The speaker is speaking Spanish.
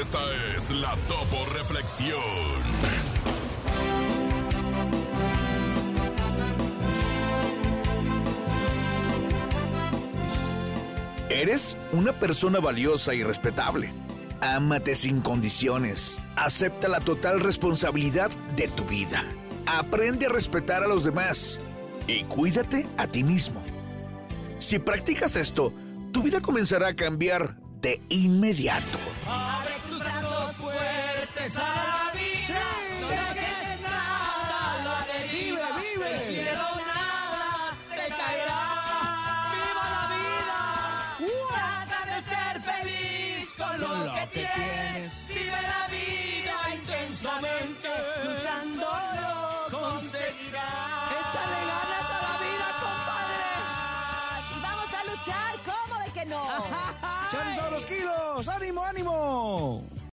Esta es la Topo Reflexión. Eres una persona valiosa y respetable. Ámate sin condiciones. Acepta la total responsabilidad de tu vida. Aprende a respetar a los demás. Y cuídate a ti mismo. Si practicas esto, tu vida comenzará a cambiar de inmediato. Abre tus brazos fuertes a la vida. No dejes nada, la deriva. Vive, vive. Del cielo nada te caerá. ¡Viva la vida! Trata de ser feliz con lo, lo que, que tienes. Vive la vida intensamente. Luchando lo conseguirás. Échale ganas a la vida, compadre. Y vamos a luchar, ¿cómo de que los kilos! ¡Ánimo, ánimo!